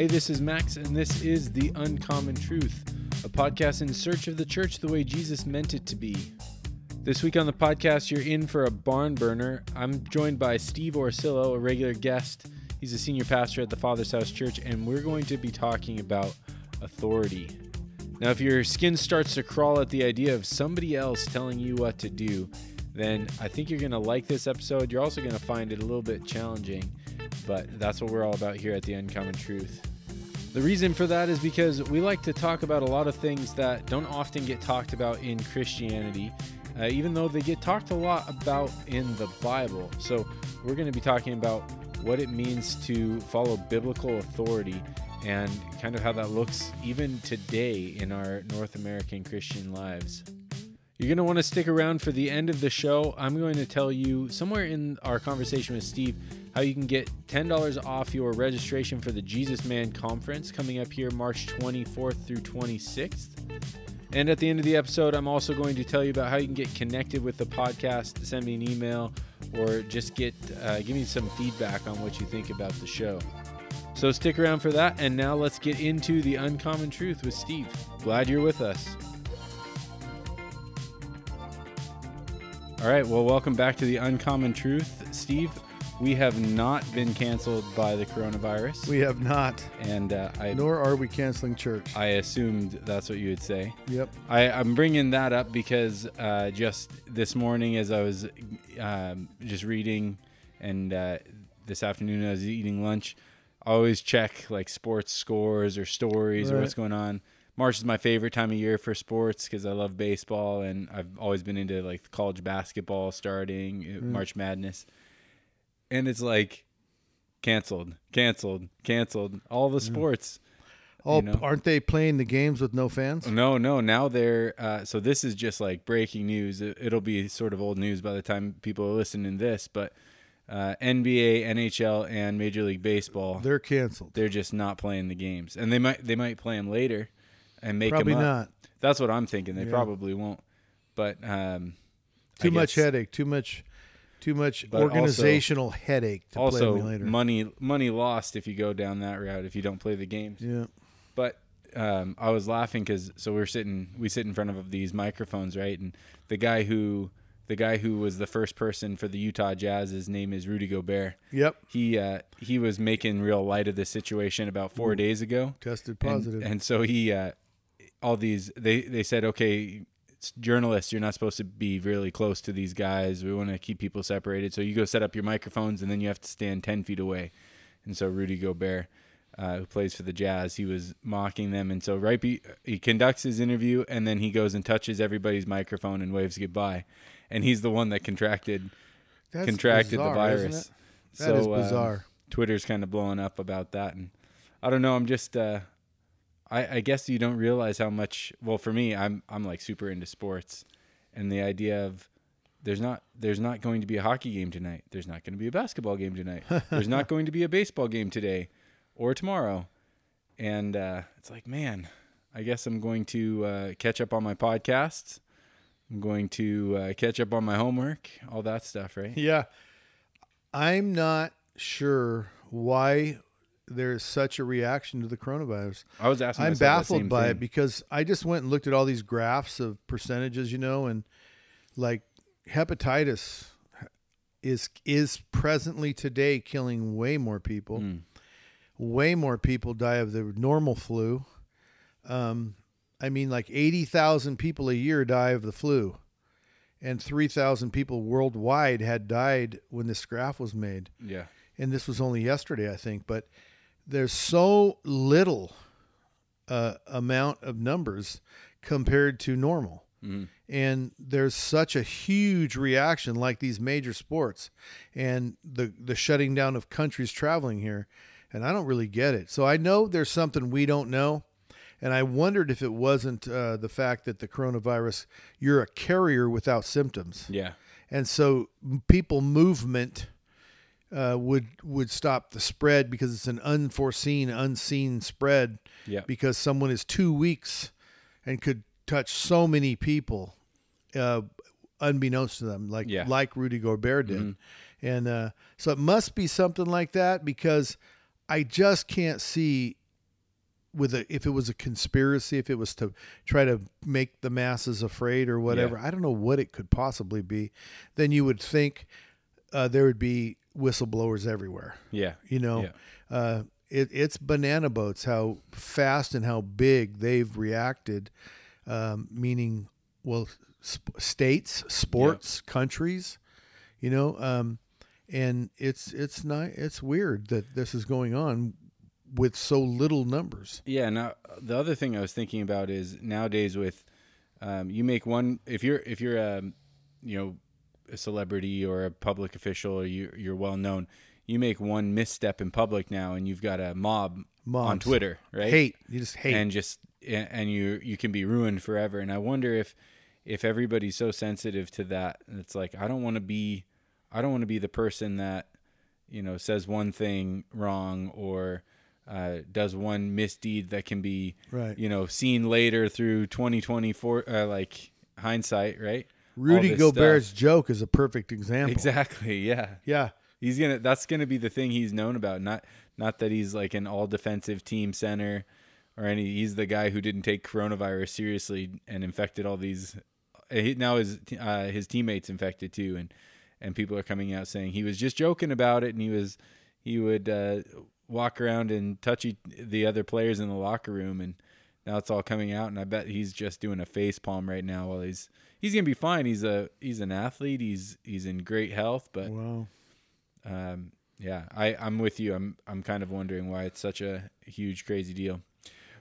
Hey, this is Max, and this is The Uncommon Truth, a podcast in search of the church the way Jesus meant it to be. This week on the podcast, you're in for a barn burner. I'm joined by Steve Orsillo, a regular guest. He's a senior pastor at the Father's House Church, and we're going to be talking about authority. Now, if your skin starts to crawl at the idea of somebody else telling you what to do, then I think you're going to like this episode. You're also going to find it a little bit challenging, but that's what we're all about here at The Uncommon Truth. The reason for that is because we like to talk about a lot of things that don't often get talked about in Christianity, uh, even though they get talked a lot about in the Bible. So, we're going to be talking about what it means to follow biblical authority and kind of how that looks even today in our North American Christian lives. You're going to want to stick around for the end of the show. I'm going to tell you somewhere in our conversation with Steve how you can get $10 off your registration for the Jesus Man Conference coming up here March 24th through 26th. And at the end of the episode, I'm also going to tell you about how you can get connected with the podcast, send me an email, or just get uh, give me some feedback on what you think about the show. So stick around for that, and now let's get into the uncommon truth with Steve. Glad you're with us. All right, well, welcome back to the uncommon truth, Steve. We have not been canceled by the coronavirus. We have not. And uh, I, nor are we canceling church. I assumed that's what you would say. Yep. I, am bringing that up because uh, just this morning, as I was um, just reading, and uh, this afternoon, as I was eating lunch, I always check like sports scores or stories right. or what's going on. March is my favorite time of year for sports because I love baseball and I've always been into like college basketball starting, mm. March Madness and it's like canceled, canceled, canceled. All the sports. Oh, you know? aren't they playing the games with no fans? No, no. Now they're uh, so. This is just like breaking news. It, will be sort of old news by the time people are listening to this. But uh, NBA, NHL, and Major League Baseball they're canceled. They're just not playing the games, and they might they might play them later and make probably them up. not. That's what I'm thinking. They yeah. probably won't. But um, too much headache. Too much too much but organizational also, headache to also play later. money money lost if you go down that route if you don't play the games. Yeah. But um, I was laughing because so we're sitting we sit in front of these microphones right and the guy who the guy who was the first person for the Utah Jazz his name is Rudy Gobert. Yep. He uh, he was making real light of the situation about four Ooh, days ago. Tested positive. And, and so he uh, all these they they said okay journalists, you're not supposed to be really close to these guys. We want to keep people separated. So you go set up your microphones, and then you have to stand 10 feet away. And so Rudy Gobert, uh, who plays for the Jazz, he was mocking them. And so right be, he conducts his interview, and then he goes and touches everybody's microphone and waves goodbye. And he's the one that contracted That's contracted bizarre, the virus. That so, is uh, bizarre. Uh, Twitter's kind of blowing up about that, and I don't know. I'm just uh, I, I guess you don't realize how much. Well, for me, I'm I'm like super into sports, and the idea of there's not there's not going to be a hockey game tonight. There's not going to be a basketball game tonight. there's not going to be a baseball game today or tomorrow, and uh, it's like, man, I guess I'm going to uh, catch up on my podcasts. I'm going to uh, catch up on my homework, all that stuff, right? Yeah, I'm not sure why there's such a reaction to the coronavirus. I was asking. I'm baffled by thing. it because I just went and looked at all these graphs of percentages, you know, and like hepatitis is is presently today killing way more people. Mm. Way more people die of the normal flu. Um, I mean, like eighty thousand people a year die of the flu, and three thousand people worldwide had died when this graph was made. Yeah, and this was only yesterday, I think, but there's so little uh, amount of numbers compared to normal. Mm-hmm. And there's such a huge reaction, like these major sports, and the the shutting down of countries traveling here, and I don't really get it. So I know there's something we don't know, and I wondered if it wasn't uh, the fact that the coronavirus, you're a carrier without symptoms. Yeah, and so people movement uh, would would stop the spread because it's an unforeseen, unseen spread. Yeah. Because someone is two weeks and could touch so many people, uh, unbeknownst to them, like yeah. like Rudy Gobert did, mm-hmm. and uh, so it must be something like that because I just can't see with a if it was a conspiracy, if it was to try to make the masses afraid or whatever, I don't know what it could possibly be. Then you would think uh, there would be whistleblowers everywhere. Yeah. You know, Yeah. uh, it, it's banana boats how fast and how big they've reacted. Um, meaning, well, sp- states, sports, countries. You know, um, and it's it's not it's weird that this is going on with so little numbers. Yeah. Now the other thing I was thinking about is nowadays with um, you make one if you're if you're a you know a celebrity or a public official or you you're well known, you make one misstep in public now and you've got a mob on Twitter, right? Hate, you just hate. and just and you you can be ruined forever. And I wonder if if everybody's so sensitive to that, it's like I don't want to be I don't want to be the person that you know says one thing wrong or uh, does one misdeed that can be Right. you know seen later through 2024 uh, like hindsight right Rudy Gobert's stuff. joke is a perfect example. exactly yeah Yeah. he's gonna that's gonna be the thing he's known about not not that he's like an all defensive team center or any he's the guy who didn't take coronavirus seriously and infected all these he, now his uh, his teammates infected too and and people are coming out saying he was just joking about it and he was he would uh, walk around and touch the other players in the locker room and now it's all coming out and I bet he's just doing a face palm right now while he's he's gonna be fine he's a he's an athlete he's he's in great health but Wow. um, yeah, I, I'm with you. I'm I'm kind of wondering why it's such a huge, crazy deal.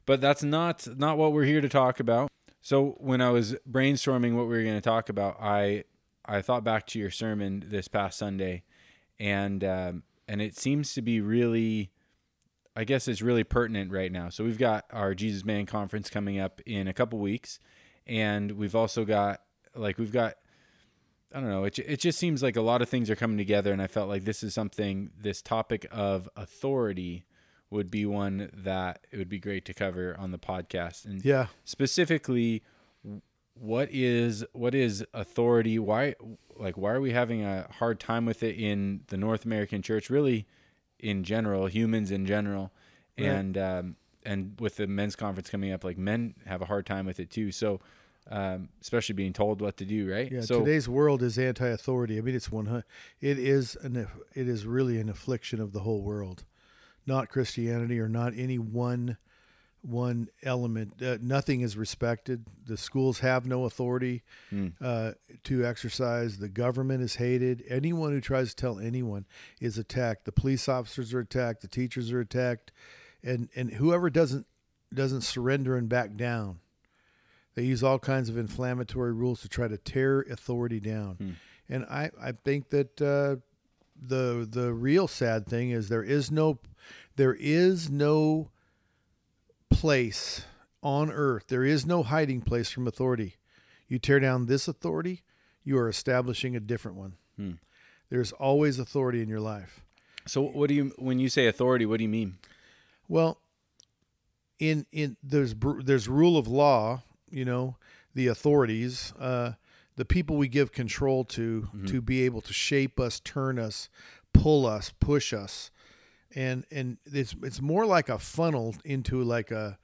But that's not not what we're here to talk about. So when I was brainstorming what we were going to talk about, I I thought back to your sermon this past Sunday, and um, and it seems to be really, I guess it's really pertinent right now. So we've got our Jesus Man conference coming up in a couple weeks, and we've also got like we've got I don't know. It, it just seems like a lot of things are coming together, and I felt like this is something, this topic of authority would be one that it would be great to cover on the podcast. And Yeah. specifically, what is what is authority? Why, like, why are we having a hard time with it in the North American church? Really, in general, humans in general, Right. and um, and with the men's conference coming up, like men have a hard time with it too. So. Um, especially being told what to do, right? Yeah, so today's world is anti-authority. I mean, it's one. hu- It is an. It is really an affliction of the whole world, not Christianity or not any one, one element. Uh, nothing is respected. The schools have no authority Mm. uh, to exercise. The government is hated. Anyone who tries to tell anyone is attacked. The police officers are attacked. The teachers are attacked, and and whoever doesn't doesn't surrender and back down. They use all kinds of inflammatory rules to try to tear authority down. Hmm. And I, I think that uh, the the real sad thing is there is no there is no place on earth. There is no hiding place from authority. You tear down this authority, you are establishing a different one. Hmm. There's always authority in your life. So what do you when you say authority, what do you mean? Well, in in there's there's rule of law, you know, the authorities, uh, the people we give control to to be able to shape us, turn us, pull us, push us, and and it's it's more like a funnel into like a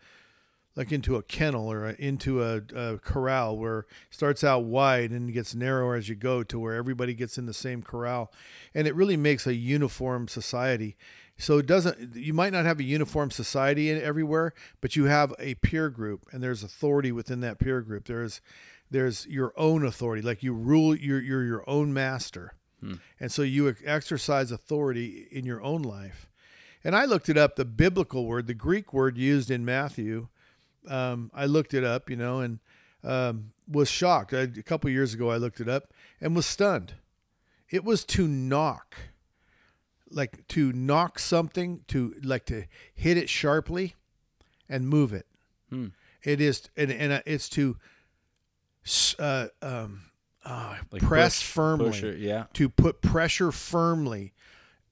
like into a kennel or a, into a, a corral where it starts out wide and gets narrower as you go to where everybody gets in the same corral. And it really makes a uniform society. So it doesn't you might not have a uniform society in everywhere but you have a peer group and there's authority within that peer group. There's there's your own authority like you rule you're, you're your own master. Hmm. And so you exercise authority in your own life and i looked it up the biblical word the greek word used in matthew um, I looked it up, you know, and um, was shocked. I, a couple years ago, I looked it up and was stunned. It was to knock, like to knock something, to like to hit it sharply and move it. Hmm. It is, and, and uh, it's to uh, um, uh, Like press push- firmly push it, yeah. to put pressure firmly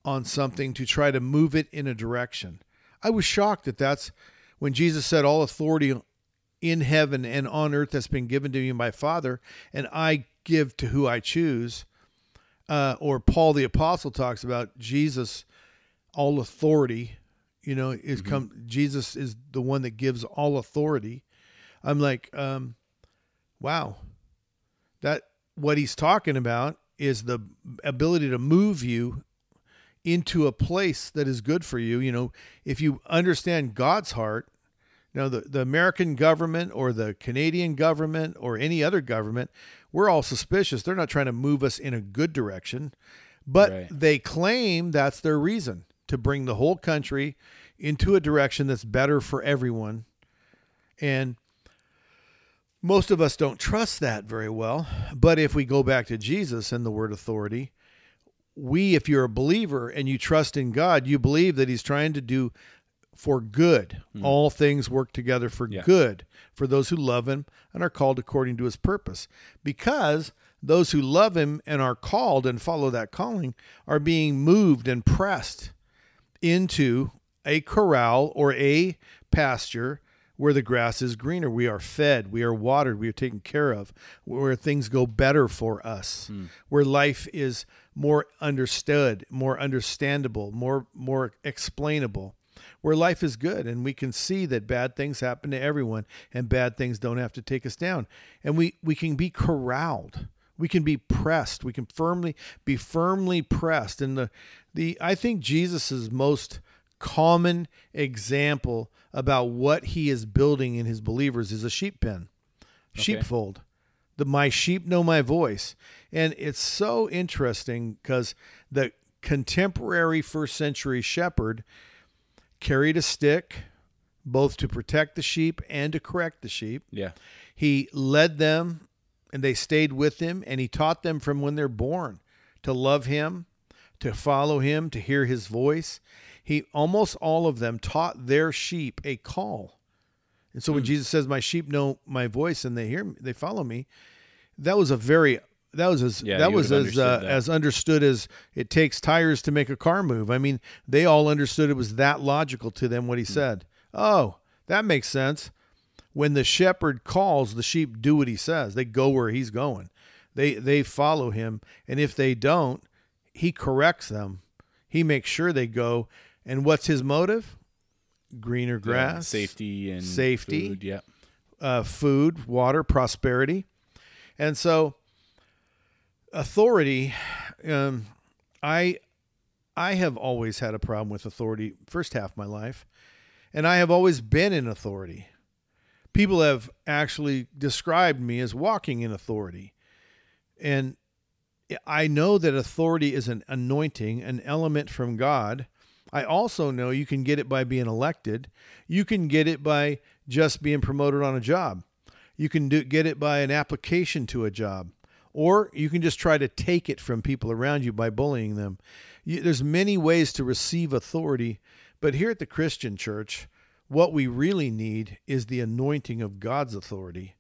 on something to try to move it in a direction. I was shocked that that's when Jesus said, All authority in heaven and on earth has been given to me by Father, and I give to who I choose. Uh, or Paul the Apostle talks about Jesus, all authority You know, is come Jesus is the one that gives all authority. I'm like, um, wow, that what he's talking about is the ability to move you into a place that is good for you. You know, if you understand God's heart, now the, the American government or the Canadian government or any other government, we're all suspicious. They're not trying to move us in a good direction, but Right. they claim that's their reason to bring the whole country into a direction that's better for everyone. And most of us don't trust that very well. But if we go back to Jesus and the word authority, we, if you're a believer and you trust in God, you believe that He's trying to do for good. Hmm. All things work together for Yeah. good for those who love Him and are called according to His purpose. Because those who love Him and are called and follow that calling are being moved and pressed into a corral or a pasture where the grass is greener. We are fed, we are watered, we are taken care of, where things go better for us, hmm. where life is more understood, more understandable, more more explainable. Where life is good and we can see that bad things happen to everyone and bad things don't have to take us down. And we we can be corralled. We can be pressed. We can firmly be firmly pressed. And the the I think Jesus's most common example about what he is building in his believers is a sheep pen, sheepfold. The my sheep know my voice, and it's so interesting because the contemporary first century shepherd carried a stick, both to protect the sheep and to correct the sheep. Yeah. He led them and they stayed with him and he taught them from when they're born to love him, to follow him, to hear his voice. He almost all of them taught their sheep a call. And so Hmm. when Jesus says my sheep know my voice and they hear me, they follow me, that was a very that was as Yeah, that was as uh, understood that. as understood as it takes tires to make a car move. I mean, they all understood it was that logical to them what he Hmm. said. Oh, that makes sense when the shepherd calls, the sheep do what he says. They go where he's going. They they follow him, and if they don't, he corrects them. He makes sure they go. And what's his motive? Greener Yeah, grass, safety and safety. food, yeah. uh, food, water, prosperity, and so authority. Um, I I have always had a problem with authority. First half of my life, and I have always been in authority. People have actually described me as walking in authority, and I know that authority is an anointing, an element from God. I also know you can get it by being elected. You can get it by just being promoted on a job. You can do, get it by an application to a job, or you can just try to take it from people around you by bullying them. You, there's many ways to receive authority, but here at the Christian church, what we really need is the anointing of God's authority.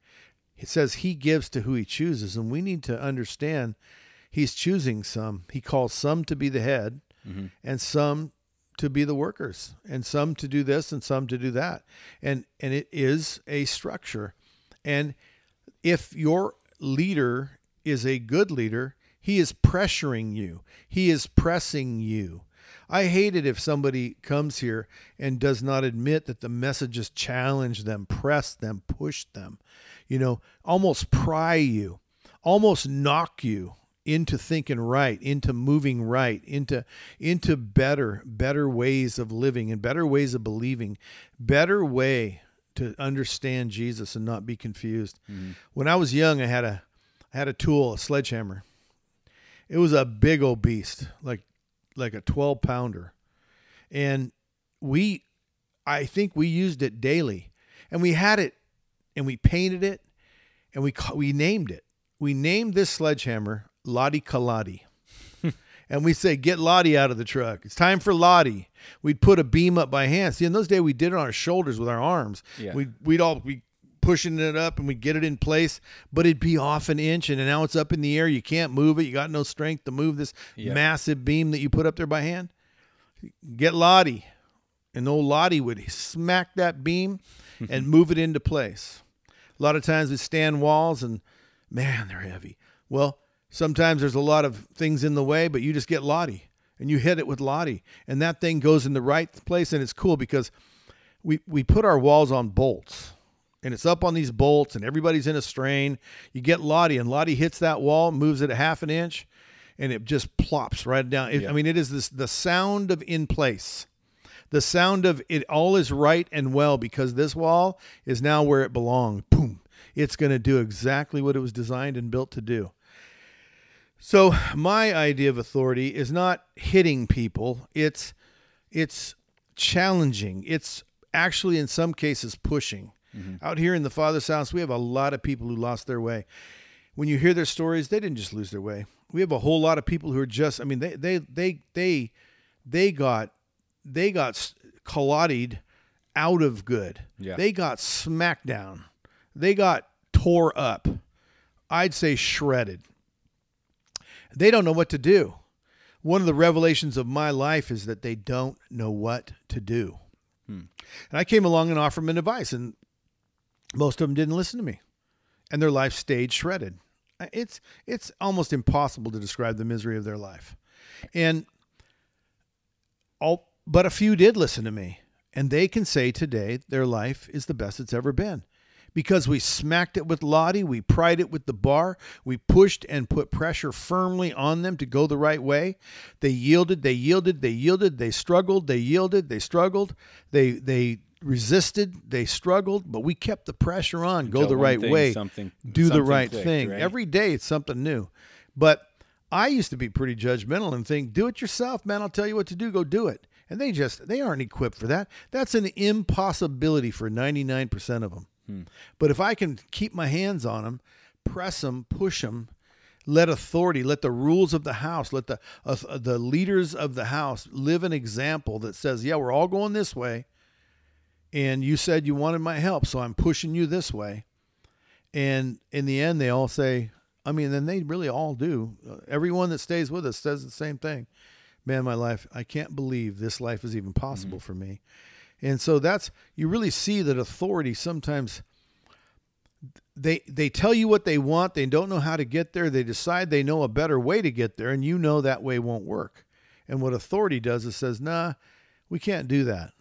It says he gives to who he chooses, and we need to understand he's choosing some. He calls some to be the head, mm-hmm. and some to be the workers, and some to do this, and some to do that. And and it is a structure. And if your leader is a good leader, he is pressuring you. He is pressing you. I hate it if somebody comes here and does not admit that the messages challenge them, press them, push them, you know, almost pry you, almost knock you into thinking right, into moving right, into into better better ways of living and better ways of believing, better way to understand Jesus and not be confused. Mm-hmm. When I was young, I had a I had a tool, a sledgehammer. It was a big old beast, like like a 12 pounder. And we I think we used it daily. And we had it and we painted it and we we named it. We named this sledgehammer Lottie Kaladi. and we say, get Lottie out of the truck. It's time for Lottie. We'd put a beam up by hand. See, in those days, we did it on our shoulders with our arms. Yeah. We'd, we'd all be pushing it up and we'd get it in place, but it'd be off an inch. And now it's up in the air. You can't move it. You got no strength to move this massive beam that you put up there by hand. Get Lottie. And old Lottie would smack that beam and move it into place. A lot of times we stand walls and man, they're heavy. Well, sometimes there's a lot of things in the way, but you just get Lottie and you hit it with Lottie, and that thing goes in the right place, and it's cool because we we put our walls on bolts, and it's up on these bolts, and everybody's in a strain. You get Lottie, and Lottie hits that wall, moves it a half an inch, and it just plops right down. It, Yeah. I mean, it is this the sound of in place. The sound of it all is right and well because this wall is now where it belonged. Boom. It's going to do exactly what it was designed and built to do. So, my idea of authority is not hitting people. It's it's challenging. It's actually in some cases pushing. Mm-hmm. Out here in the Father's house, we have a lot of people who lost their way. When you hear their stories, they didn't just lose their way. We have a whole lot of people who are just I mean, they they they they they got they got collodied out of good. Yeah. They got smacked down. They got tore up. I'd say shredded. They don't know what to do. One of the revelations of my life is that they don't know what to do. Hmm. And I came along and offered them advice, and most of them didn't listen to me, and their life stayed shredded. It's it's almost impossible to describe the misery of their life, and all but a few did listen to me, and they can say today their life is the best it's ever been. Because we smacked it with Lottie, we pried it with the bar, we pushed and put pressure firmly on them to go the right way. They yielded, they yielded, they yielded, they struggled, they yielded, they struggled, they they resisted, they struggled, but we kept the pressure on, go the right thing, way, something- do the right clicked, thing. right? Every day it's something new. But I used to be pretty judgmental and think, do it yourself, man. I'll tell you what to do. Go do it. And they just, they aren't equipped for that. That's an impossibility for 99% of them. But if I can keep my hands on them, press them, push them, let authority, let the rules of the house, let the uh, the leaders of the house live an example that says, yeah, we're all going this way. And you said you wanted my help, so I'm pushing you this way. And in the end, they all say, I mean, then they really all do. Uh, Everyone that stays with us says the same thing. Man, my life, I can't believe this life is even possible for me. And so that's, you really see that authority sometimes they they tell you what they want they don't know how to get there they decide they know a better way to get there and you know that way won't work. And what authority does is says nah we can't do that.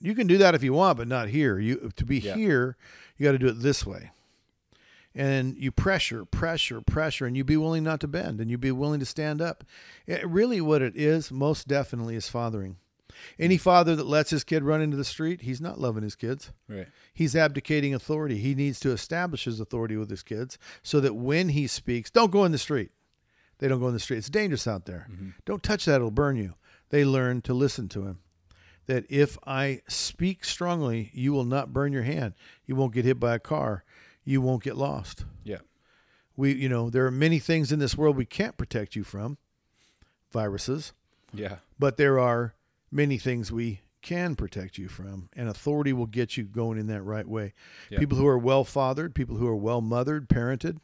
You can do that if you want but not here. You to be Yeah. here you got to do it this way. And you pressure pressure pressure and you be willing not to bend and you be willing to stand up. It, really what it is most definitely is fathering any father that lets his kid run into the street he's not loving his kids Right. He's abdicating authority. He needs to establish his authority with his kids so that when he speaks, don't go in the street. They don't go in the street. It's dangerous out there. Mm-hmm. Don't touch that, it'll burn you. They learn to listen to him. That if I speak strongly, you will not burn your hand. You won't get hit by a car. You won't get lost. Yeah. We, you know, there are many things in this world we can't protect you from, viruses, Yeah. but there are many things we can protect you from, and authority will get you going in that right way. Yeah. People who are well fathered, people who are well mothered, parented,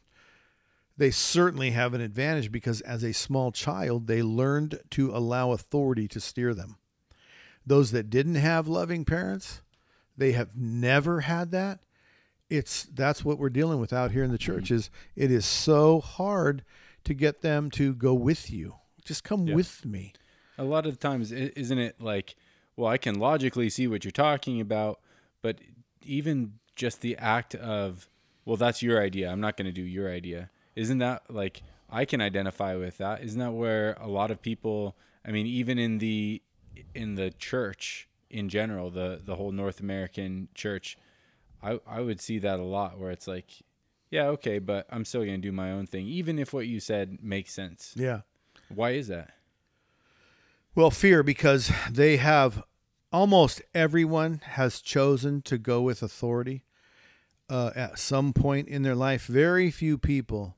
they certainly have an advantage because as a small child, they learned to allow authority to steer them. Those that didn't have loving parents, they have never had that. It's that's what we're dealing with out here in the mm-hmm. church is it is so hard to get them to go with you. Just come Yeah. with me. A lot of the times, isn't it like, well, I can logically see what you're talking about, but even just the act of, well, that's your idea. I'm not going to do your idea. Isn't that like I can identify with that? Isn't that where a lot of people? I mean, even in the in the church in general, the the whole North American church, I I would see that a lot where it's like, yeah, okay, but I'm still going to do my own thing, even if what you said makes sense. Yeah. Why is that? Well, fear because they have almost everyone has chosen to go with authority uh, at some point in their life. Very few people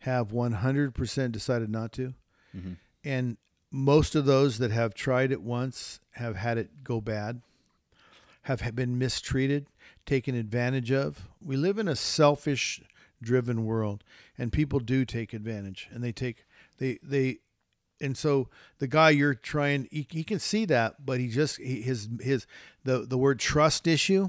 have 100% decided not to. And most of those that have tried it once have had it go bad, have been mistreated, taken advantage of. We live in a selfish driven world and people do take advantage and they take they they and so the guy you're trying he, he can see that but he just he, his his the the word trust issue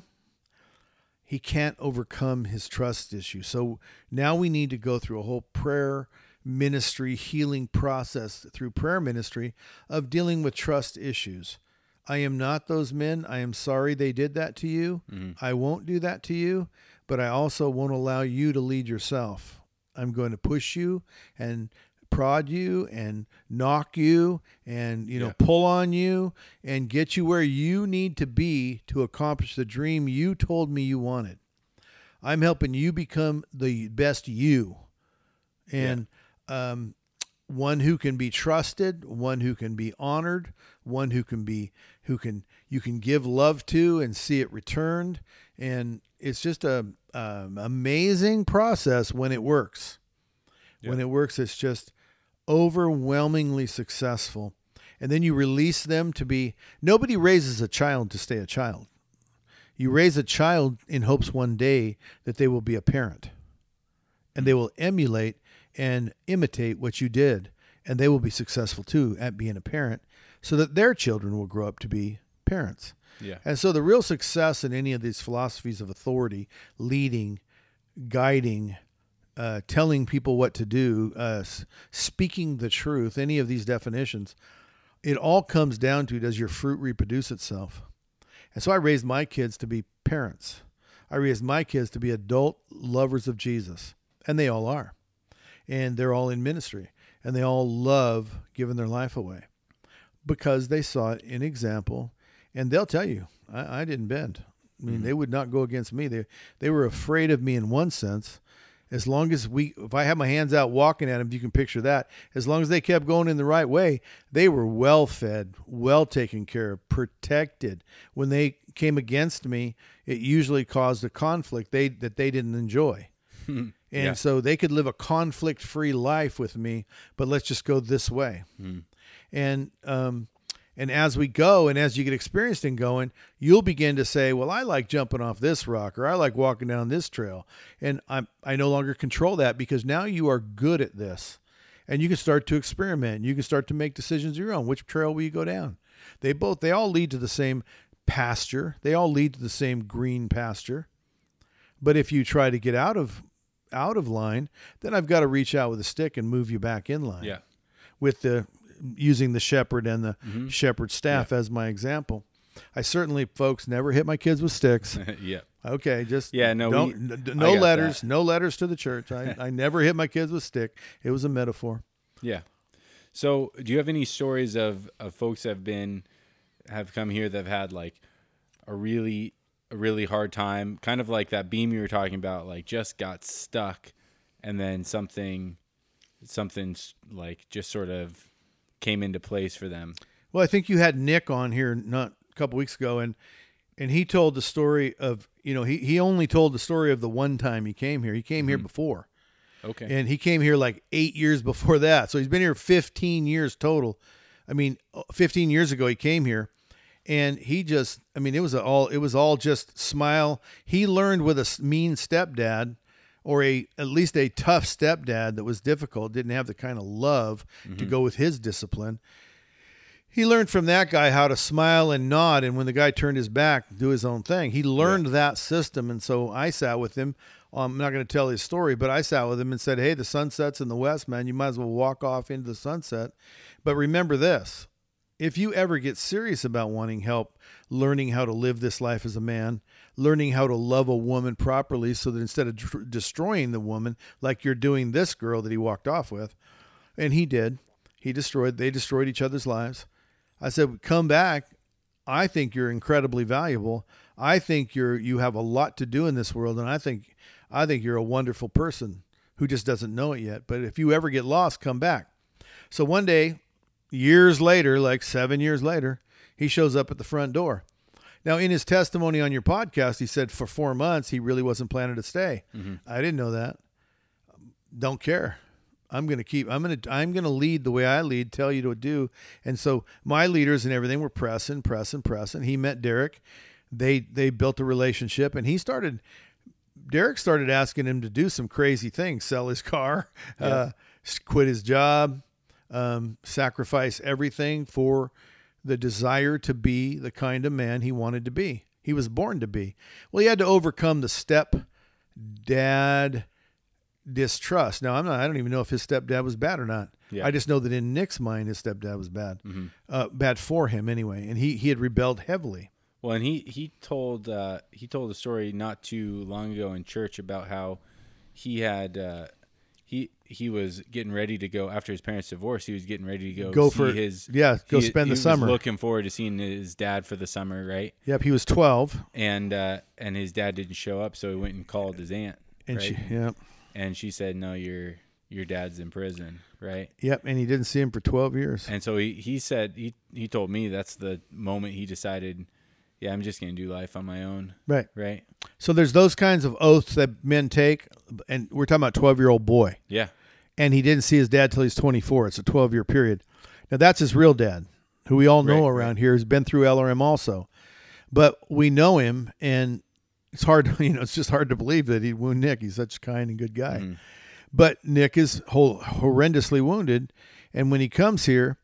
he can't overcome his trust issue so now we need to go through a whole prayer ministry healing process through prayer ministry of dealing with trust issues. I am not those men. I am sorry they did that to you. Mm-hmm. I won't do that to you, but I also won't allow you to lead yourself. I'm going to push you and prod you and knock you and you know Yeah. pull on you and get you where you need to be to accomplish the dream you told me you wanted. I'm helping you become the best you. And um, one who can be trusted, one who can be honored, one who can be who can you can give love to and see it returned, and it's just a um, amazing process when it works. When it works, it's just overwhelmingly successful, and then you release them to be. Nobody raises a child to stay a child. You raise a child in hopes one day that they will be a parent and they will emulate and imitate what you did and they will be successful too at being a parent so that their children will grow up to be parents. Yeah. And so the real success in any of these philosophies of authority, leading, guiding, uh, telling people what to do, uh, speaking the truth, any of these definitions, it all comes down to does your fruit reproduce itself? And so I raised my kids to be parents. I raised my kids to be adult lovers of Jesus, and they all are. And they're all in ministry, and they all love giving their life away because they saw it in example. And they'll tell you, I, I didn't bend. I mean, they would not go against me. They they were afraid of me in one sense. As long as we, if I had my hands out walking at them, you can picture that, as long as they kept going in the right way, they were well fed, well taken care of, protected. When they came against me, it usually caused a conflict they that they didn't enjoy. And Yeah. so they could live a conflict free life with me, but let's just go this way. And um, and as we go and as you get experienced in going, you'll begin to say, "Well, I like jumping off this rock, or I like walking down this trail," and I I no longer control that because now you are good at this, and you can start to experiment. You can start to make decisions of your own. Which trail will you go down? They both they all lead to the same pasture. They all lead to the same green pasture. But if you try to get out of out of line, then I've got to reach out with a stick and move you back in line Yeah. with the using the shepherd and the Mm-hmm. shepherd staff as my example. I certainly, folks, never hit my kids with sticks. yeah. Okay, just Yeah, no, don't, we- n- no letters, that. no letters to the church. I, I never hit my kids with stick. It was a metaphor. Yeah. So, do you have any stories of, of folks that have been have come here that have had like a really a really hard time, kind of like that beam you were talking about, like just got stuck, and then something something like just sort of came into place for them. Well, I think you had Nick on here not a couple weeks ago, and and he told the story of you know he he only told the story of the one time he came here. He came Mm-hmm. here before. Okay. and he came here like eight years before that. So he's been here 15 years total. I mean, 15 years ago he came here, and he just, I mean, it was all, it was all just smile. He learned with a mean stepdad, or a at least a tough stepdad that was difficult, didn't have the kind of love to go with his discipline. He learned from that guy how to smile and nod, and when the guy turned his back, do his own thing. He learned that system, and so I sat with him. Um, I'm not going to tell his story, but I sat with him and said, "Hey, the sunset's in the west, man. You might as well walk off into the sunset." But remember this: if you ever get serious about wanting help, learning how to live this life as a man, learning how to love a woman properly, so that instead of destroying the woman like you're doing this girl that he walked off with, and he did, he destroyed. They destroyed each other's lives. I said, "Come back. I think you're incredibly valuable. I think you're you have a lot to do in this world, and I think I think you're a wonderful person who just doesn't know it yet. But if you ever get lost, come back." So one day, years later, like seven years later, he shows up at the front door. Now, in his testimony on your podcast, he said for four months he really wasn't planning to stay. I didn't know that. Don't care. I'm going to keep. I'm going to. I'm going to lead the way I lead. Tell you to do. And so my leaders and everything were pressing, pressing, pressing. He met Derek. They they built a relationship, and he started. Derek started asking him to do some crazy things: sell his car, uh, quit his job, um, sacrifice everything for the desire to be the kind of man he wanted to be. He was born to be. Well, he had to overcome the step dad distrust. Now I'm not. I don't even know if his stepdad was bad or not. Yeah. I just know that in Nick's mind, his stepdad was bad, Mm-hmm. uh, bad for him anyway, and he he had rebelled heavily. Well, and he he told uh, he told a story not too long ago in church about how he had uh, he he was getting ready to go after his parents' divorce. He was getting ready to go Go see for- his yeah, go he- spend he the was summer. looking forward to seeing his dad for the summer, right? Yep, he was 12, And uh, and his dad didn't show up, so he went and called his aunt, and right? she yep and she said, "No, your your dad's in prison, right?" yep, and he didn't see him for 12 years. And so he, he said he he told me that's the moment he decided, yeah, I'm just gonna do life on my own, Right. right? So there's those kinds of oaths that men take, and we're talking about 12 year old boy, Yeah, and he didn't see his dad till he's 24. It's a 12 year period. Now that's his real dad, who we all know Right, around here has been through LRM also, but we know him, and it's hard. You know, it's just hard to believe that he'd wound Nick. He's such a kind and good guy, Mm-hmm. but Nick is whole, horrendously wounded, and when he comes here,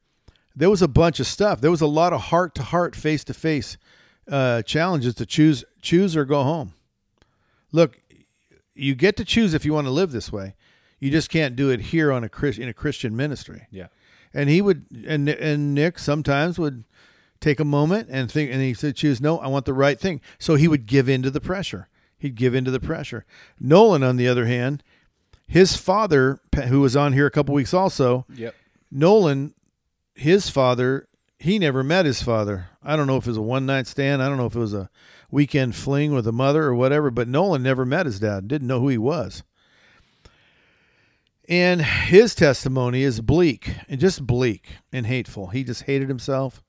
there was a bunch of stuff. There was a lot of heart to heart, face to face Uh, challenges to choose choose or go home. Look, you get to choose if you want to live this way. You just can't do it here on a Chris in a Christian ministry. yeah, And he would and and Nick sometimes would take a moment and think and he said choose no, I want the right thing. So he would give in to the pressure. He'd give in to the pressure. Nolan on the other hand, his father who was on here a couple weeks also, yep, Nolan, his father, he never met his father. I don't know if it was a one night stand. I don't know if it was a weekend fling with a mother or whatever, but Nolan never met his dad, didn't know who he was. And his testimony is bleak and just bleak and hateful. He just hated himself.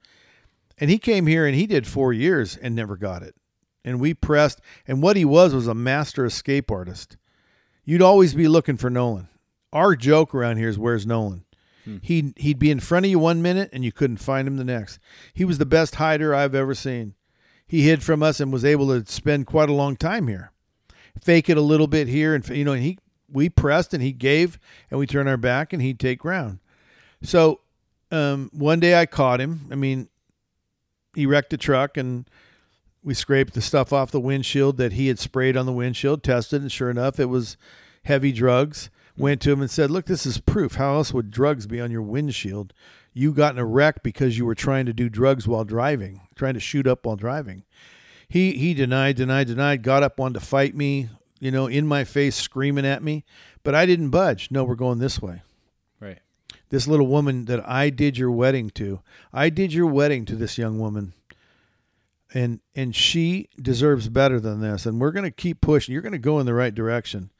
And he came here and he did four years and never got it. And we pressed, and what he was was a master escape artist. You'd always be looking for Nolan. Our joke around here is where's Nolan? He'd, he'd be in front of you one minute and you couldn't find him the next. He was the best hider I've ever seen. He hid from us and was able to spend quite a long time here. Fake it a little bit here, and you know, and he we pressed and he gave, and we turned our back and he'd take ground. So um, one day I caught him. I mean, he wrecked a truck and we scraped the stuff off the windshield that he had sprayed on the windshield, tested, and sure enough, it was heavy drugs. Went to him and said, Look, this is proof. How else would drugs be on your windshield? You got in a wreck because you were trying to do drugs while driving, trying to shoot up while driving. He he denied, denied, denied, got up, wanted to fight me, you know, in my face, screaming at me. But I didn't budge. No, we're going this way right, this little woman that I did your wedding to. I did your wedding to this young woman. And and she deserves better than this and we're going to keep pushing. You're going to go in the right direction.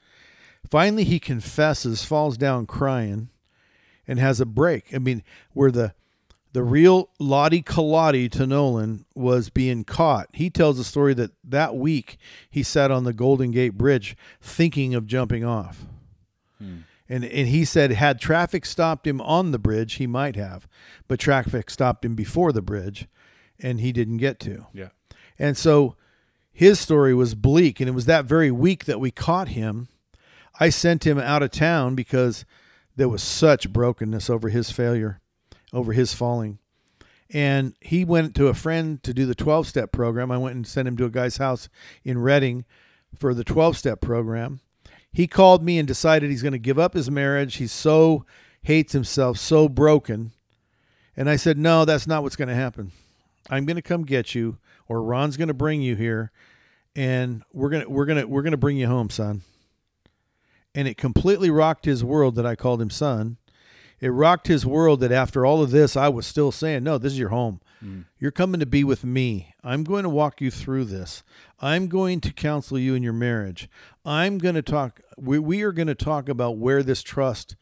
Finally he confesses, falls down crying and has a break. I mean, where the the real Lottie Kalati to Nolan was being caught. He tells a story that that week he sat on the Golden Gate Bridge thinking of jumping off. Hmm. And and he said had traffic stopped him on the bridge, he might have, but traffic stopped him before the bridge, and he didn't get to. yeah, And so his story was bleak, and it was that very week that we caught him. I sent him out of town because there was such brokenness over his failure, over his falling. And he went to a friend to do the 12 step program. I went and sent him to a guy's house in Redding for the 12 step program. He called me and decided he's going to give up his marriage. He so hates himself, so broken. And I said, No, that's not what's going to happen. I'm going to come get you, or Ron's going to bring you here, and we're gonna we're gonna we're gonna bring you home, son. And it completely rocked his world that I called him son. It rocked his world that after all of this, I was still saying, No, this is your home. You're coming to be with me. I'm going to walk you through this. I'm going to counsel you in your marriage. I'm going to talk. We, we are going to talk about where this trust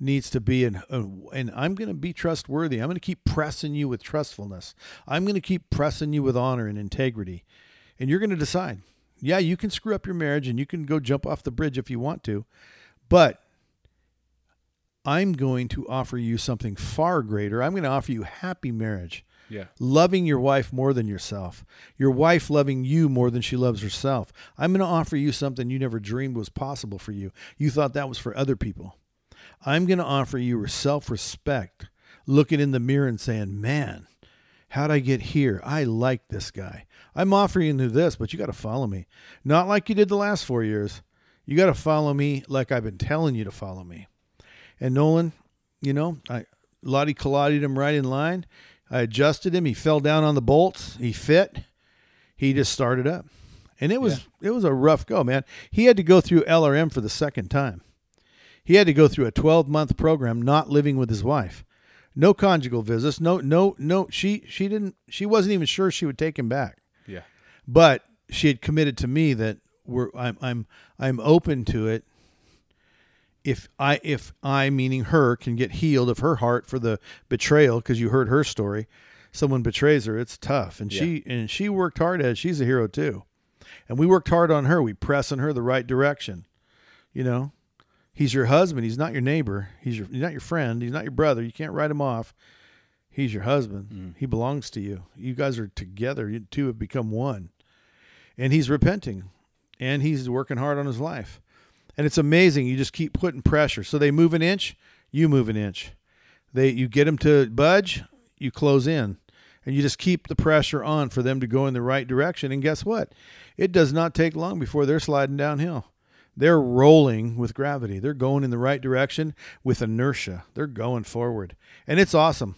needs to be, and uh, and I'm going to be trustworthy. I'm going to keep pressing you with trustfulness. I'm going to keep pressing you with honor and integrity, and you're going to decide. Yeah, you can screw up your marriage, and you can go jump off the bridge if you want to, but I'm going to offer you something far greater. I'm going to offer you happy marriage yeah, loving your wife more than yourself, your wife loving you more than she loves herself. I'm going to offer you something you never dreamed was possible for you. You thought that was for other people. I'm going to offer you self respect, looking in the mirror and saying, Man, how'd I get here? I like this guy. I'm offering you this, but you got to follow me. Not like you did the last four years. You got to follow me like I've been telling you to follow me. And Nolan, you know, I Lottie collided him right in line. I adjusted him. He fell down on the bolts. He fit. He just started up. And it was it was a rough go, man. He had to go through LRM for the second time. He had to go through a 12 month program not living with his wife. No conjugal visits. No no no she she didn't she wasn't even sure she would take him back. Yeah. But she had committed to me that we're I'm I'm I'm open to it if I if I meaning her can get healed of her heart for the betrayal because you heard her story. Someone betrays her it's tough. And she and she worked hard at it. She's a hero too. And we worked hard on her. We pressing her the right direction you know he's your husband. He's not your neighbor. He's your he's not your friend. He's not your brother. You can't write him off. He's your husband. Mm. He belongs to you. You guys are together. You two have become one. And he's repenting. And he's working hard on his life. And it's amazing. You just keep putting pressure. So they move an inch. You move an inch. They you get them to budge. You close in. And you just keep the pressure on for them to go in the right direction. And guess what? It does not take long before they're sliding downhill they're rolling with gravity they're going in the right direction with inertia they're going forward and it's awesome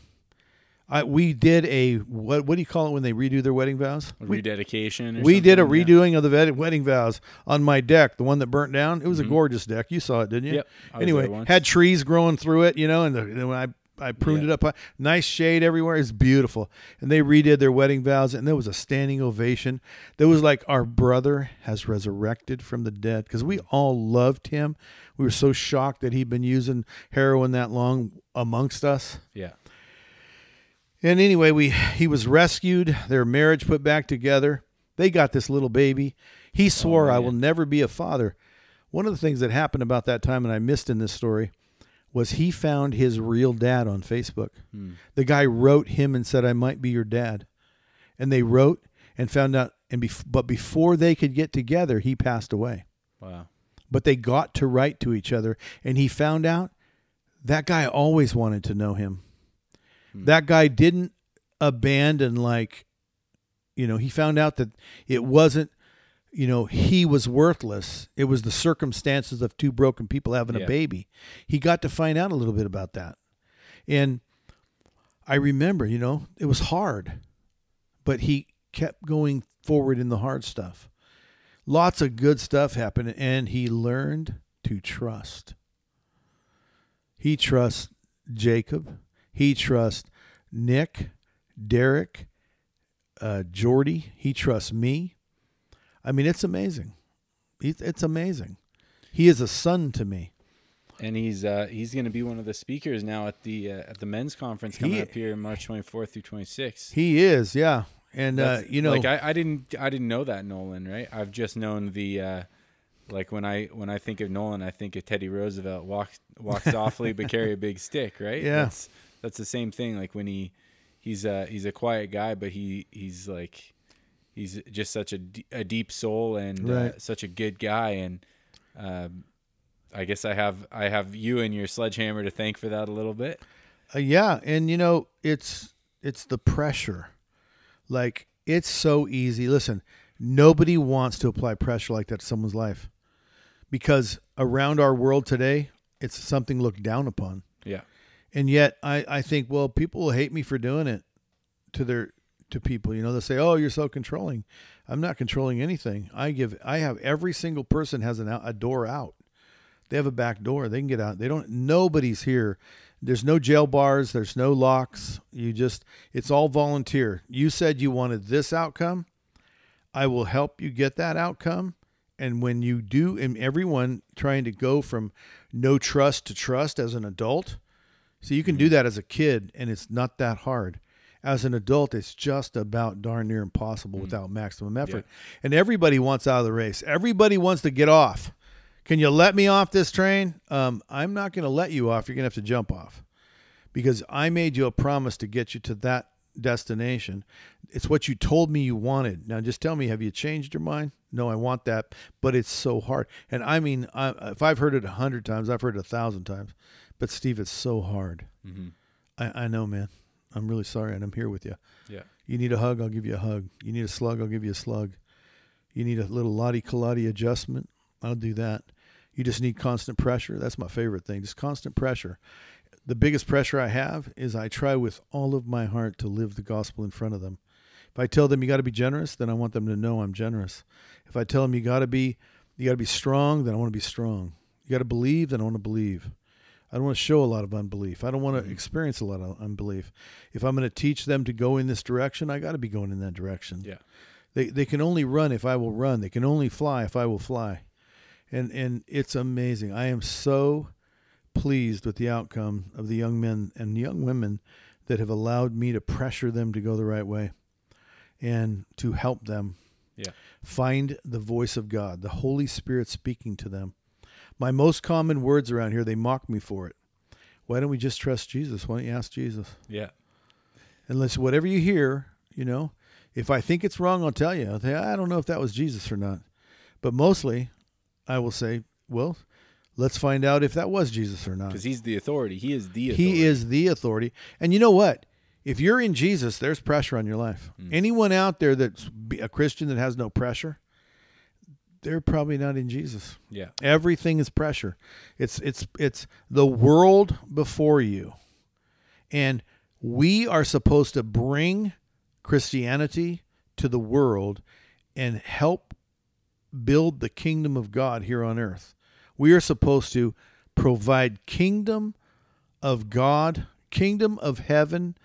I, we did a what what do you call it when they redo their wedding vows A we, rededication. We did a? Yeah. redoing of the ved- wedding vows on my deck, the one that burnt down. It was a gorgeous deck. You saw it, didn't you? Mm-hmm. Yep, Anyway, had trees growing through it, you know, and the, then when I I pruned Yeah. it up, uh, nice shade everywhere. It's beautiful. And they redid their wedding vows, and there was a standing ovation. There was like our brother has resurrected from the dead because we all loved him. We were so shocked that he'd been using heroin that long amongst us. Yeah. And anyway, we he was rescued, their marriage put back together. They got this little baby. He oh, swore, "I will never be a father." One of the things that happened about that time and I missed in this story was he found his real dad on Facebook. Hmm. The guy wrote him and said, "I might be your dad." And they wrote and found out and bef- but before they could get together, he passed away. Wow. But they got to write to each other and he found out that guy always wanted to know him. Hmm. That guy didn't abandon like you know, he found out that it wasn't you know, he was worthless. It was the circumstances of two broken people having Yeah. a baby. He got to find out a little bit about that. And I remember, you know, it was hard, but he kept going forward in the hard stuff. Lots of good stuff happened, and he learned to trust. He trusts Jacob. He trusts Nick, Derek, uh, Jordy. He trusts me. I mean, it's amazing. It's, it's amazing. He is a son to me. And he's uh, he's going to be one of the speakers now at the uh, at the men's conference coming He- up here March 24th through 26th. He is, yeah. And uh, you know, like I, I didn't I didn't know that Nolan, right? I've just known the uh, like when I when I think of Nolan, I think of Teddy Roosevelt walk walk softly but carry a big stick, right? Yeah. That's that's the same thing. Like when he he's a he's a quiet guy, but he he's like he's just such a, d- a deep soul and uh, such a good guy and um I guess I have I have you and your sledgehammer to thank for that a little bit. Uh, yeah, and you know, it's it's the pressure. Like it's so easy. Listen, nobody wants to apply pressure like that to someone's life. Because around our world today, it's something looked down upon. Yeah. And yet I, I think, well, people will hate me for doing it to their to people. You know, they'll say, Oh, you're so controlling. I'm not controlling anything. I give I have every single person has an out, a door out. They have a back door. They can get out. They don't nobody's here. There's no jail bars, there's no locks. You just it's all volunteer. You said you wanted this outcome. I will help you get that outcome. And when you do, and everyone trying to go from no trust to trust as an adult, so you can do mm-hmm. that as a kid, and it's not that hard. As an adult, it's just about darn near impossible without maximum effort. And everybody wants out of the race. Everybody wants to get off. Can you let me off this train? Um, I'm not going to let you off. You're going to have to jump off because I made you a promise to get you to that destination. It's what you told me you wanted. Now, just tell me, have you changed your mind? No, I want that, but it's so hard. And I mean, I, if I've heard it a hundred times, I've heard it a thousand times. But Steve, it's so hard. Mm-hmm. I, I know, man. I'm really sorry, and I'm here with you. Yeah. You need a hug, I'll give you a hug. You need a slug, I'll give you a slug. You need a little Lottie Kalati adjustment, I'll do that. You just need constant pressure. That's my favorite thing, just constant pressure. The biggest pressure I have is I try with all of my heart to live the gospel in front of them. If I tell them you got to be generous, then I want them to know I'm generous. If I tell them you got to be you got to be strong, then I want to be strong. You got to believe, then I want to believe. I don't want to show a lot of unbelief. I don't want to mm. experience a lot of unbelief. If I'm going to teach them to go in this direction, I got to be going in that direction. Yeah. They they can only run if I will run. They can only fly if I will fly. And and it's amazing. I am so pleased with the outcome of the young men and young women that have allowed me to pressure them to go the right way and to help them Yeah. find the voice of God, the Holy Spirit speaking to them. My most common words around here, they mock me for it. Why don't we just trust Jesus? Why don't you ask Jesus? Yeah. Listen, whatever you hear, you know, if I think it's wrong, I'll tell you. I'll say, I don't know if that was Jesus or not. But mostly, I will say, well, let's find out if that was Jesus or not. Because he's the authority. He is the authority. He is the authority. And you know what? If you're in Jesus, there's pressure on your life. Mm. Anyone out there that's a Christian that has no pressure, they're probably not in Jesus. Yeah. Everything is pressure. It's it's it's the world before you. And we are supposed to bring Christianity to the world and help build the kingdom of God here on earth. We are supposed to provide kingdom of God, kingdom of heaven,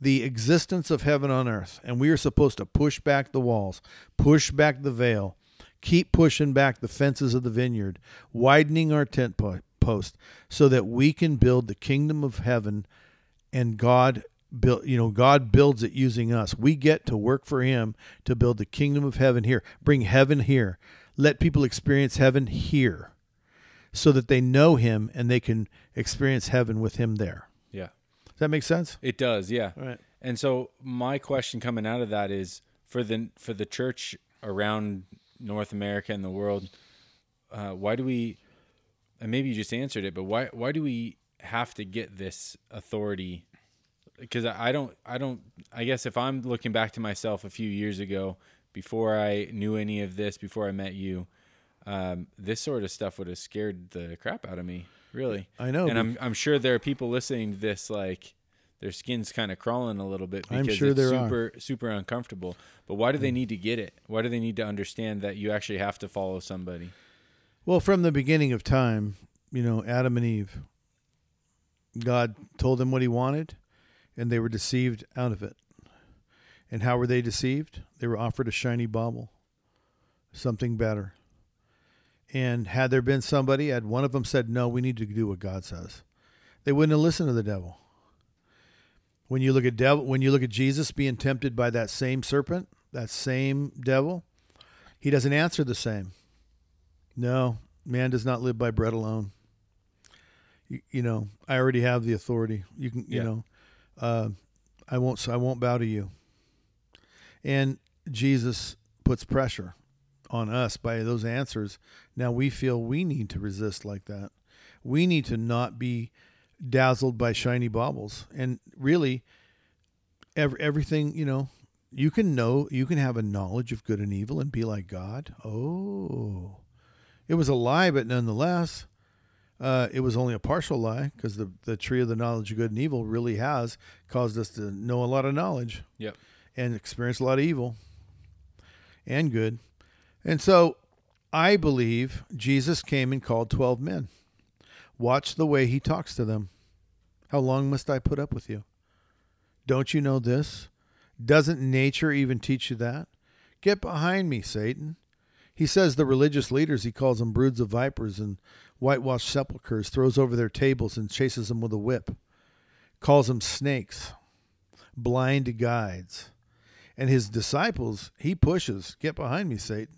the existence of heaven on earth. And we are supposed to push back the walls, push back the veil, keep pushing back the fences of the vineyard, widening our tent post so that we can build the kingdom of heaven and God build you know God builds it using us. We get to work for him to build the kingdom of heaven here. Bring heaven here. Let people experience heaven here so that they know him and they can experience heaven with him there. Yeah. Does that make sense? It does. Yeah. All right. And so my question coming out of that is for the for the church around North America and the world, uh, why do we? And maybe you just answered it, but why why do we have to get this authority? Because I I don't I don't I guess if I'm looking back to myself a few years ago, before I knew any of this, before I met you, um, this sort of stuff would have scared the crap out of me. Really, I know. and I'm I'm sure there are people listening to this like their skin's kind of crawling a little bit because sure it's there are. super super uncomfortable. But why do they hmm. need to get it? Why do they need to understand that you actually have to follow somebody? Well, from the beginning of time, you know, Adam and Eve, God told them what he wanted, and they were deceived out of it. And how were they deceived? They were offered a shiny bauble, something better. And had there been somebody, had one of them said, No, we need to do what God says, they wouldn't have listened to the devil. When you look at devil when you look at Jesus being tempted by that same serpent, that same devil, he doesn't answer the same. No, man does not live by bread alone. You, you know, I already have the authority. You can, you Yeah. know, uh, I won't, I won't bow to you. And Jesus puts pressure on us by those answers. Now we feel we need to resist like that. We need to not be dazzled by shiny baubles. And really, every, everything, you know, you can know, you can have a knowledge of good and evil and be like God. Oh, it was a lie, but nonetheless, uh, it was only a partial lie because the, the tree of the knowledge of good and evil really has caused us to know a lot of knowledge Yep. and experience a lot of evil and good. And so I believe Jesus came and called 12 men. Watch the way he talks to them. How long must I put up with you? Don't you know this? Doesn't nature even teach you that? Get behind me, Satan. He says the religious leaders, he calls them broods of vipers and whitewashed sepulchres, throws over their tables and chases them with a whip, calls them snakes, blind guides. And his disciples, he pushes, get behind me, Satan.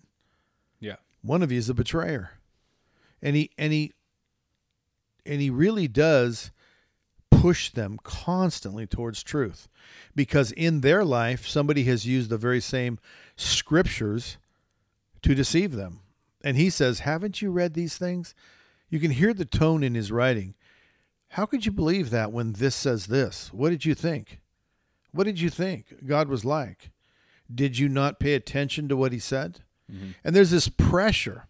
Yeah. One of you is a betrayer. And he and he and he really does push them constantly towards truth because in their life somebody has used the very same scriptures to deceive them. And he says, "Haven't you read these things?" You can hear the tone in his writing. How could you believe that when this says this? What did you think? What did you think God was like? Did you not pay attention to what he said? Mm-hmm. And there's this pressure,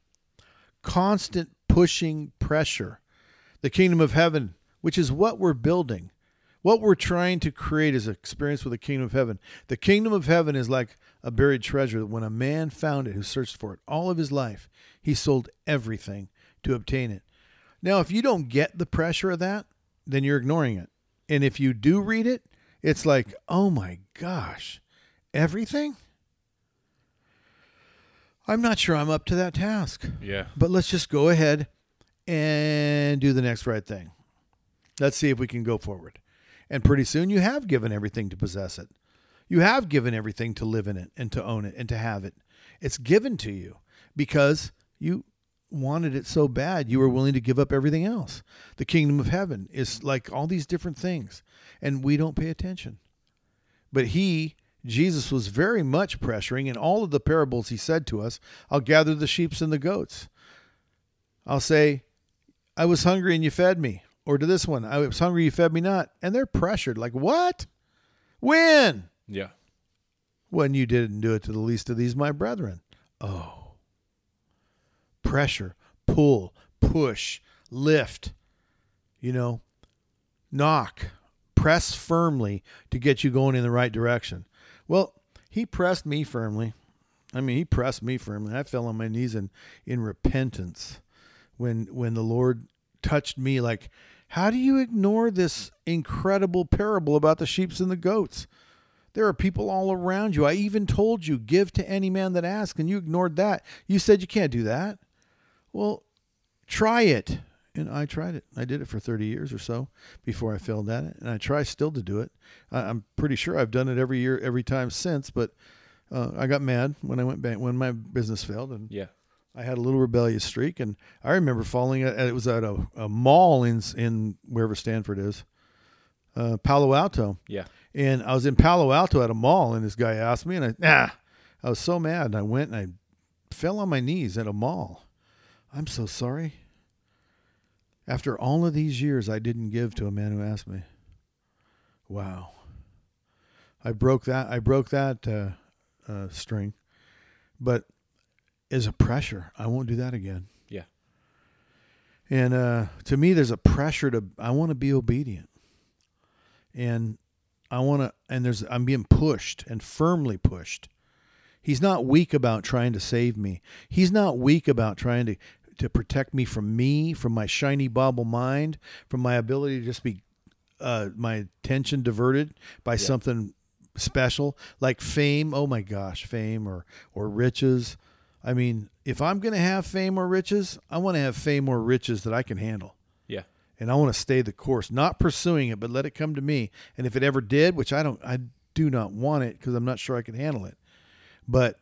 constant pushing pressure. The kingdom of heaven, which is what we're building, what we're trying to create is an experience with the kingdom of heaven. The kingdom of heaven is like a buried treasure. When a man found it who searched for it all of his life, he sold everything to obtain it. Now, if you don't get the pressure of that, then you're ignoring it. And if you do read it, it's like, oh my gosh, everything? I'm not sure I'm up to that task. Yeah. But let's just go ahead and do the next right thing. Let's see if we can go forward. And pretty soon you have given everything to possess it. You have given everything to live in it and to own it and to have it. It's given to you because you wanted it so bad you were willing to give up everything else. The kingdom of heaven is like all these different things, and we don't pay attention. But he, Jesus, was very much pressuring in all of the parables he said to us I'll gather the sheep and the goats. I'll say, I was hungry and you fed me. Or to this one, oh, I was hungry, you fed me not. And they're pressured, like, what? When? Yeah. When you didn't do it to the least of these, my brethren. Oh. Pressure, pull, push, lift, you know, knock, press firmly to get you going in the right direction. Well, he pressed me firmly. I mean, he pressed me firmly. I fell on my knees in, in repentance when when the Lord touched me like how do you ignore this incredible parable about the sheep and the goats? There are people all around you. I even told you, give to any man that asks, and you ignored that. You said you can't do that. Well, try it. And I tried it. I did it for 30 years or so before I failed at it. And I try still to do it. I'm pretty sure I've done it every year, every time since. But uh, I got mad when I went back, when my business failed. And Yeah. I had a little rebellious streak, and I remember falling. At, it was at a, a mall in in wherever Stanford is, uh, Palo Alto, Yeah. and I was in Palo Alto at a mall, and this guy asked me, and I ah, I was so mad, and I went and I fell on my knees at a mall. I'm so sorry. After all of these years, I didn't give to a man who asked me. Wow. I broke that. I broke that uh, uh, string, but as a pressure, I won't do that again. Yeah. And uh, to me, there's a pressure to. I want to be obedient, and I want to. And there's. I'm being pushed and firmly pushed. He's not weak about trying to save me. He's not weak about trying to to protect me from me, from my shiny bauble mind, from my ability to just be uh, my attention diverted by Yeah. something special like fame. Oh my gosh, fame or or riches. I mean, if I'm going to have fame or riches, I want to have fame or riches that I can handle. Yeah. And I want to stay the course, not pursuing it, but let it come to me. And if it ever did, which I don't, I do not want it because I'm not sure I can handle it. But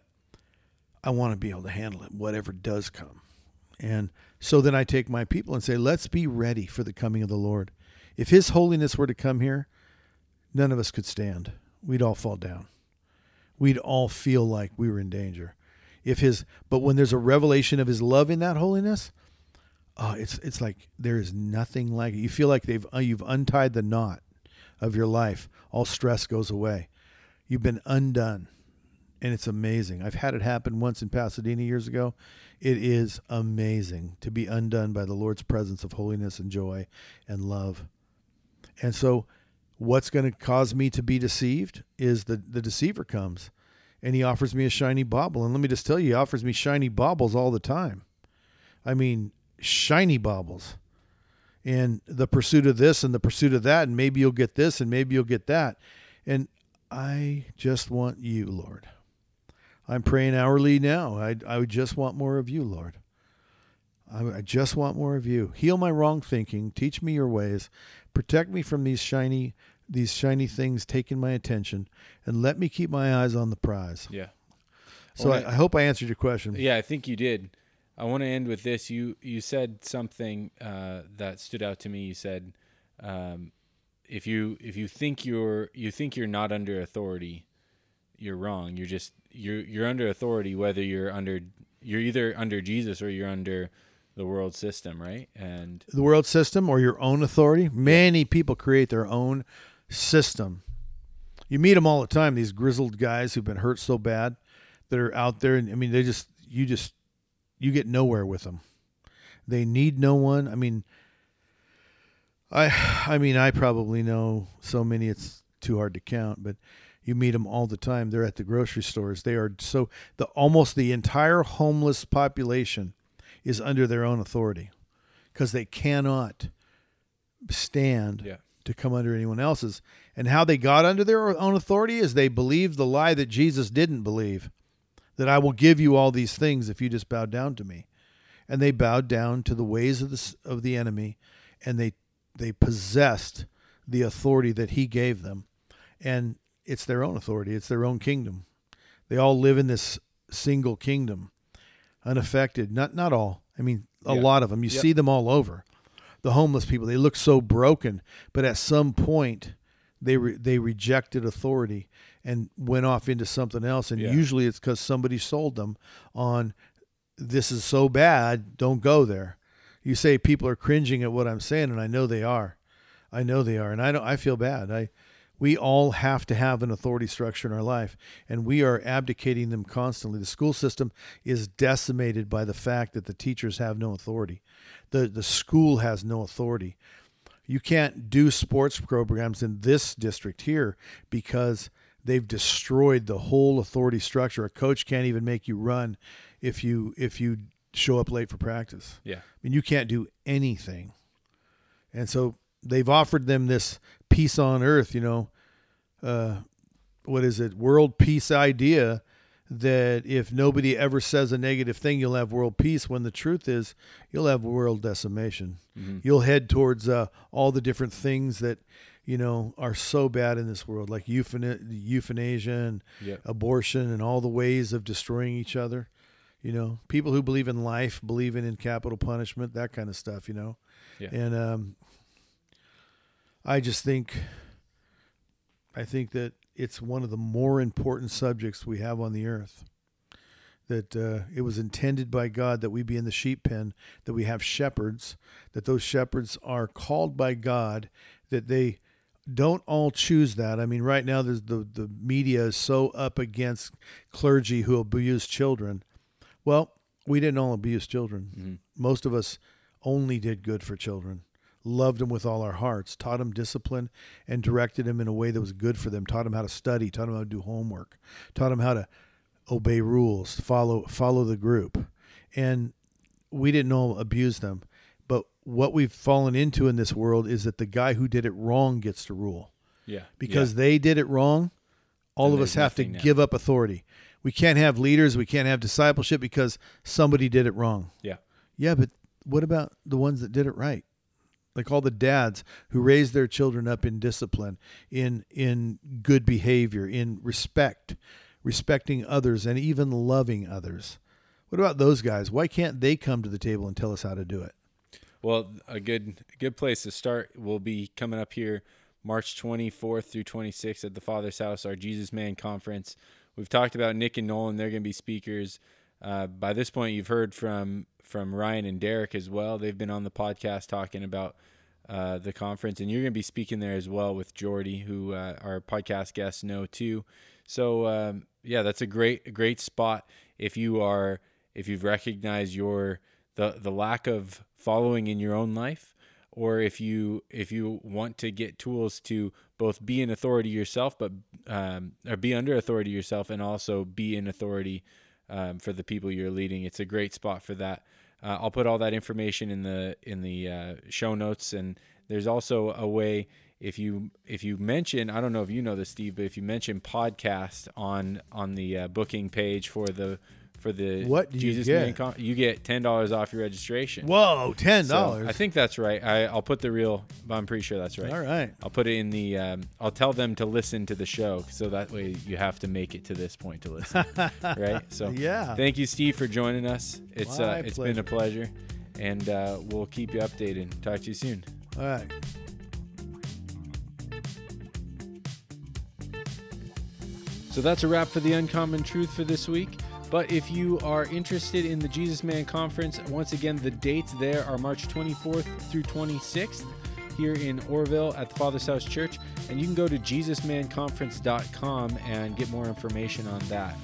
I want to be able to handle it, whatever does come. And so then I take my people and say, let's be ready for the coming of the Lord. If His holiness were to come here, none of us could stand. We'd all fall down. We'd all feel like we were in danger. If His, but when there's a revelation of His love in that holiness, oh, it's it's like there is nothing like it. You feel like they've uh, you've untied the knot of your life. All stress goes away. You've been undone, and it's amazing. I've had it happen once in Pasadena years ago. It is amazing to be undone by the Lord's presence of holiness and joy and love. And so, what's going to cause me to be deceived is the the deceiver comes, and he offers me a shiny bauble. And let me just tell you, he offers me shiny baubles all the time. I mean, shiny baubles. And the pursuit of this and the pursuit of that, and maybe you'll get this and maybe you'll get that. And I just want you, Lord. I'm praying hourly now. I, I just want more of you, Lord. I, I just want more of you. Heal my wrong thinking. Teach me your ways. Protect me from these shiny these shiny things taking my attention, and let me keep my eyes on the prize. Yeah. So Well, I, I hope I answered your question. Yeah, I think you did. I want to end with this. You you said something uh, that stood out to me. You said, um, if you if you think you're you think you're not under authority, you're wrong. You're just you're you're under authority whether you're under you're either under Jesus or you're under the world system, right? And the world system or your own authority. Many people create their own system. You meet them all the time. These grizzled guys who've been hurt so bad that are out there, and I mean, they just you just you get nowhere with them. They need no one. I mean, I I mean I probably know so many it's too hard to count, but you meet them all the time. They're at the grocery stores. They are so the almost the entire homeless population is under their own authority because they cannot stand Yeah. To come under anyone else's. And how they got under their own authority is they believed the lie that Jesus didn't believe that I will give you all these things if you just bow down to me. And they bowed down to the ways of the of the enemy and they they possessed the authority that he gave them. And it's their own authority, it's their own kingdom. They all live in this single kingdom, unaffected. Not not all. I mean, a Yeah. lot of them. You Yep. see them all over. The homeless people, they look so broken, but at some point they re- they rejected authority and went off into something else and Yeah. usually it's cuz somebody sold them on this is so bad, don't go there. You say people are cringing at what I'm saying and I know they are. I know they are and I don't I feel bad. I we all have to have an authority structure in our life and we are abdicating them constantly. The school system is decimated by the fact that the teachers have no authority. The the school has no authority. You can't do sports programs in this district here because they've destroyed the whole authority structure. A coach can't even make you run if you if you show up late for practice. Yeah. I mean, you can't do anything. And so they've offered them this peace on earth, you know, uh, what is it, world peace idea that if nobody ever says a negative thing, you'll have world peace. When the truth is, you'll have world decimation. Mhm. You'll head towards uh, all the different things that, you know, are so bad in this world, like euthana- euthanasia and Yeah. abortion and all the ways of destroying each other. You know, people who believe in life, believing in capital punishment, that kind of stuff. You know, Yeah. and um, I just think, I think that it's one of the more important subjects we have on the earth. That uh, it was intended by God that we be in the sheep pen, that we have shepherds, that those shepherds are called by God, that they don't all choose that. I mean, right now there's the the media is so up against clergy who abuse children. Well, we didn't all abuse children. Mhm. Most of us only did good for children, loved them with all our hearts, taught them discipline, and directed them in a way that was good for them. Taught them how to study, taught them how to do homework, taught them how to obey rules, follow follow the group, and we didn't all abuse them. But what we've fallen into in this world is that the guy who did it wrong gets to rule Yeah. because they did it wrong. All And of us have to now. give up authority. We can't have leaders. We can't have discipleship because somebody did it wrong. Yeah. Yeah, but what about the ones that did it right? Like all the dads who raise their children up in discipline, in in good behavior, in respect, respecting others and even loving others. What about those guys? Why can't they come to the table and tell us how to do it? Well, a good good place to start will be coming up here March 24th through 26th at the Father's House, our Jesus Man conference. We've talked about Nick and Nolan; they're going to be speakers. Uh, by this point, you've heard from from Ryan and Derek as well. They've been on the podcast talking about uh, the conference, and you're going to be speaking there as well with Jordy, who uh, our podcast guests know too. So um, yeah, that's a great great spot if you are if you've recognized your the the lack of following in your own life or if you if you want to get tools to both be an authority yourself but um, or be under authority yourself and also be in authority um, for the people you're leading. It's a great spot for that. Uh, i'll put all that information in the in the uh, show notes. And there's also a way if you if you mention i don't know if you know this steve but if you mention podcast on on the uh, booking page for the for the What do you jesus get? Con- you get $10 off your registration Whoa, ten so dollars. I think that's right. I, I'll put the real, but I'm pretty sure that's right. All right. I'll put it in the. Um, I'll tell them to listen to the show, so that way you have to make it to this point to listen, right? So Yeah. Thank you, Steve, for joining us. It's uh, it's been a pleasure, and uh, we'll keep you updated. Talk to you soon. All right. So that's a wrap for the Uncommon Truth for this week. But if you are interested in the Jesus Man Conference, once again, the dates there are March 24th through 26th here in Oroville at the Father's House Church. And you can go to JesusManConference.com and get more information on that.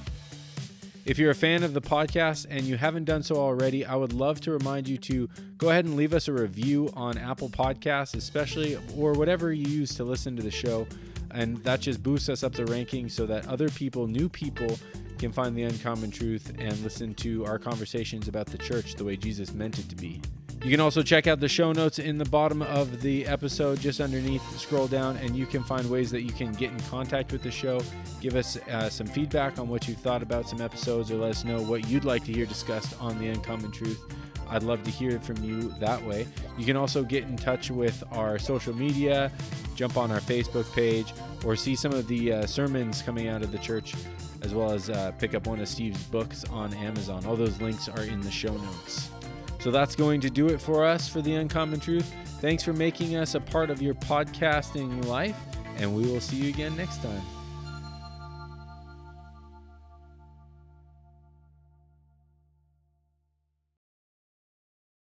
If you're a fan of the podcast and you haven't done so already, I would love to remind you to go ahead and leave us a review on Apple Podcasts, especially or whatever you use to listen to the show. And that just boosts us up the rankings so that other people, new people, can find the uncommon truth and listen to our conversations about the church the way Jesus meant it to be. You can also check out the show notes in the bottom of the episode, just underneath. Scroll down, and you can find ways that you can get in contact with the show. Give us uh, some feedback on what you thought about some episodes, or let us know what you'd like to hear discussed on The Uncommon Truth. I'd love to hear from you that way. You can also get in touch with our social media, jump on our Facebook page, or see some of the uh, sermons coming out of the church, as well as uh, pick up one of Steve's books on Amazon. All those links are in the show notes. So that's going to do it for us for the Uncommon Truth. Thanks for making us a part of your podcasting life, and we will see you again next time.